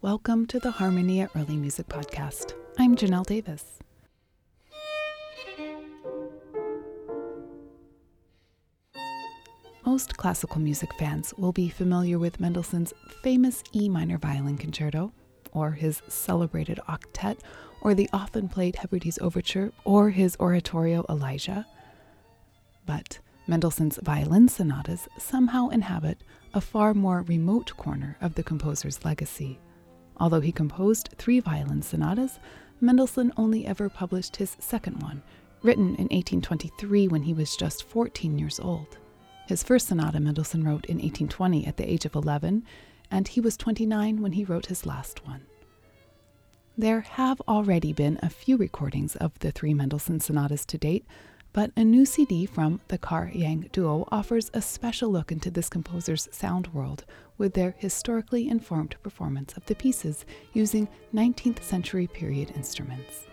Welcome to the Harmonia Early Music Podcast. I'm Janelle Davis. Most classical music fans will be familiar with Mendelssohn's famous E minor violin concerto, or his celebrated octet, or the often played Hebrides Overture, or his oratorio Elijah. But Mendelssohn's violin sonatas somehow inhabit a far more remote corner of the composer's legacy. Although he composed three violin sonatas, Mendelssohn only ever published his second one, written in 1823 when he was just 14 years old. His first sonata Mendelssohn wrote in 1820 at the age of 11, and he was 29 when he wrote his last one. There have already been a few recordings of the three Mendelssohn sonatas to date, but a new CD from the Karr Yang duo offers a special look into this composer's sound world with their historically informed performance of the pieces using 19th century period instruments.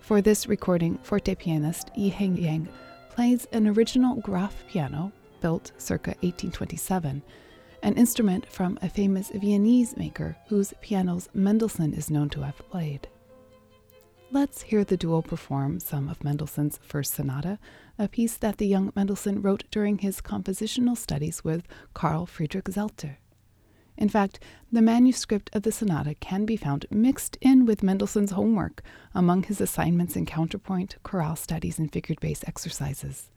For this recording, forte pianist Yi Heng Yang plays an original Graf piano built circa 1827, an instrument from a famous Viennese maker whose pianos Mendelssohn is known to have played. Let's hear the duo perform some of Mendelssohn's First Sonata, a piece that the young Mendelssohn wrote during his compositional studies with Carl Friedrich Zelter. In fact, the manuscript of the sonata can be found mixed in with Mendelssohn's homework among his assignments in counterpoint, chorale studies, and figured bass exercises.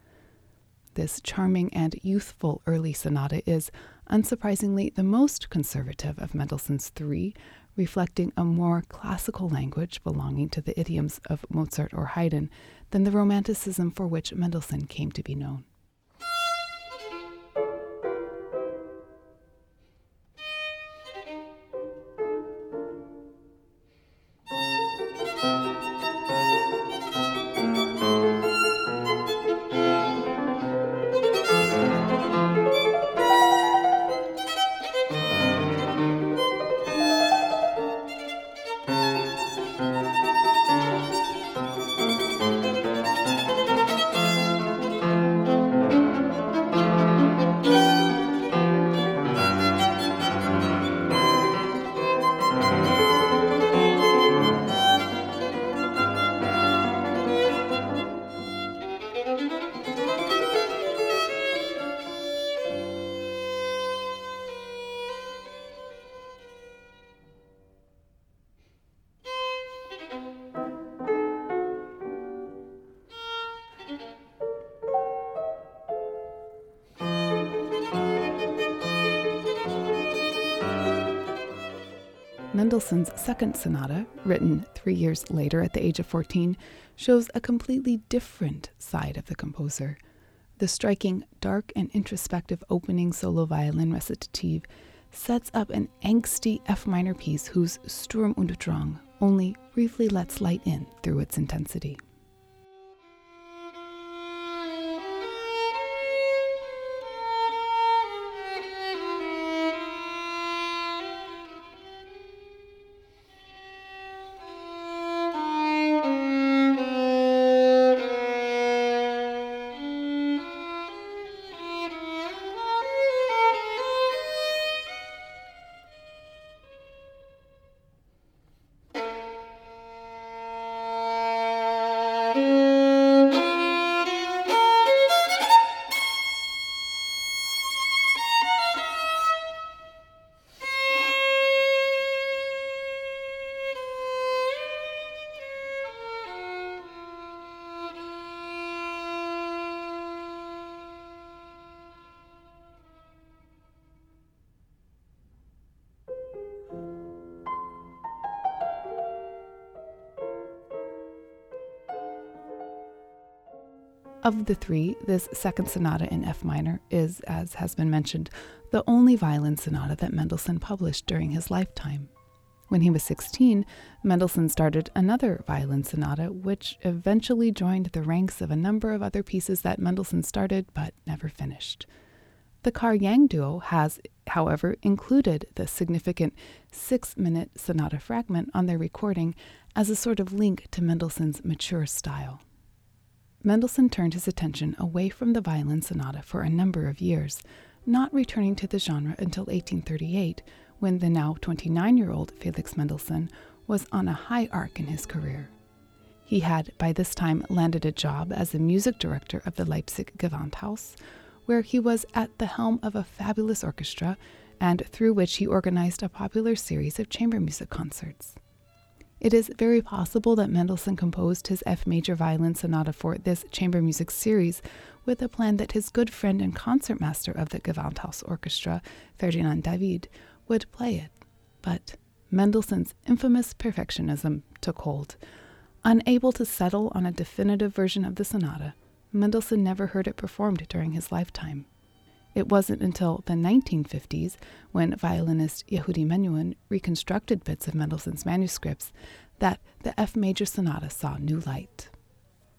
This charming and youthful early sonata is, unsurprisingly, the most conservative of Mendelssohn's three, reflecting a more classical language belonging to the idioms of Mozart or Haydn than the Romanticism for which Mendelssohn came to be known. Mendelssohn's second sonata, written three years later at the age of 14, shows a completely different side of the composer. The striking, dark, and introspective opening solo violin recitative sets up an angsty F minor piece whose Sturm und Drang only briefly lets light in through its intensity. Of the three, this second sonata in F minor is, as has been mentioned, the only violin sonata that Mendelssohn published during his lifetime. When he was 16, Mendelssohn started another violin sonata, which eventually joined the ranks of a number of other pieces that Mendelssohn started but never finished. The Karr Yang duo has, however, included the significant six minute sonata fragment on their recording as a sort of link to Mendelssohn's mature style. Mendelssohn turned his attention away from the violin sonata for a number of years, not returning to the genre until 1838, when the now 29 year old Felix Mendelssohn was on a high arc in his career. He had by this time landed a job as the music director of the Leipzig Gewandhaus, where he was at the helm of a fabulous orchestra and through which he organized a popular series of chamber music concerts. It is very possible that Mendelssohn composed his F major violin sonata for this chamber music series with a plan that his good friend and concertmaster of the Gewandhaus Orchestra, Ferdinand David, would play it. But Mendelssohn's infamous perfectionism took hold. Unable to settle on a definitive version of the sonata, Mendelssohn never heard it performed during his lifetime. It wasn't until the 1950s, when violinist Yehudi Menuhin reconstructed bits of Mendelssohn's manuscripts, that the F major sonata saw new light.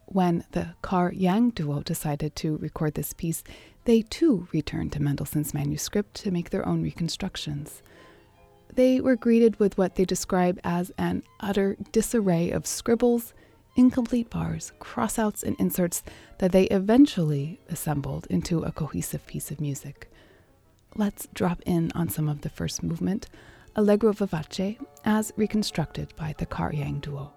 When the Karr Yang duo decided to record this piece, they too returned to Mendelssohn's manuscript to make their own reconstructions. They were greeted with what they describe as an utter disarray of scribbles, incomplete bars, crossouts, and inserts that they eventually assembled into a cohesive piece of music. Let's drop in on some of the first movement, Allegro vivace, as reconstructed by the Karr Yang duo.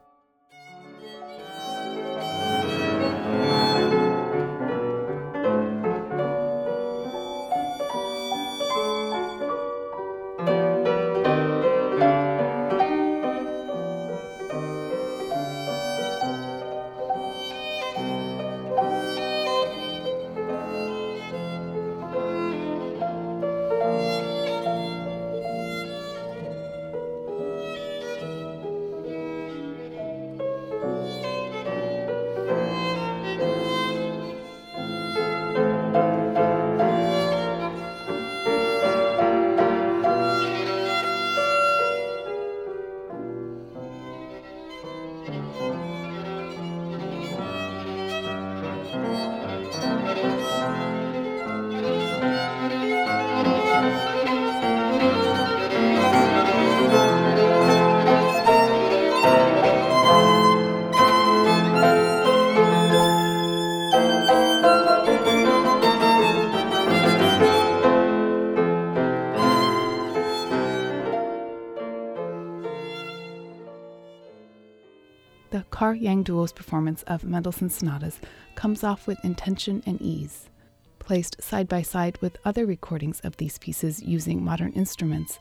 Karr Yang duo's performance of Mendelssohn's sonatas comes off with intention and ease. Placed side by side with other recordings of these pieces using modern instruments,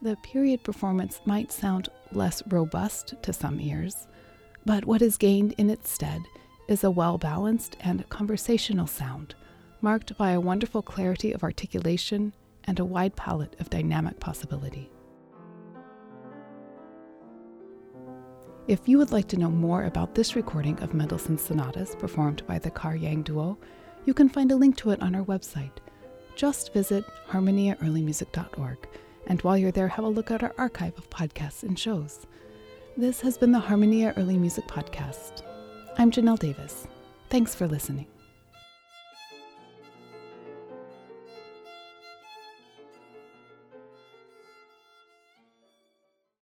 the period performance might sound less robust to some ears, but what is gained in its stead is a well balanced and conversational sound, marked by a wonderful clarity of articulation and a wide palette of dynamic possibility. If you would like to know more about this recording of Mendelssohn's sonatas performed by the Karr Yang Duo, you can find a link to it on our website. Just visit harmoniaearlymusic.org, and while you're there, have a look at our archive of podcasts and shows. This has been the Harmonia Early Music Podcast. I'm Janelle Davis. Thanks for listening.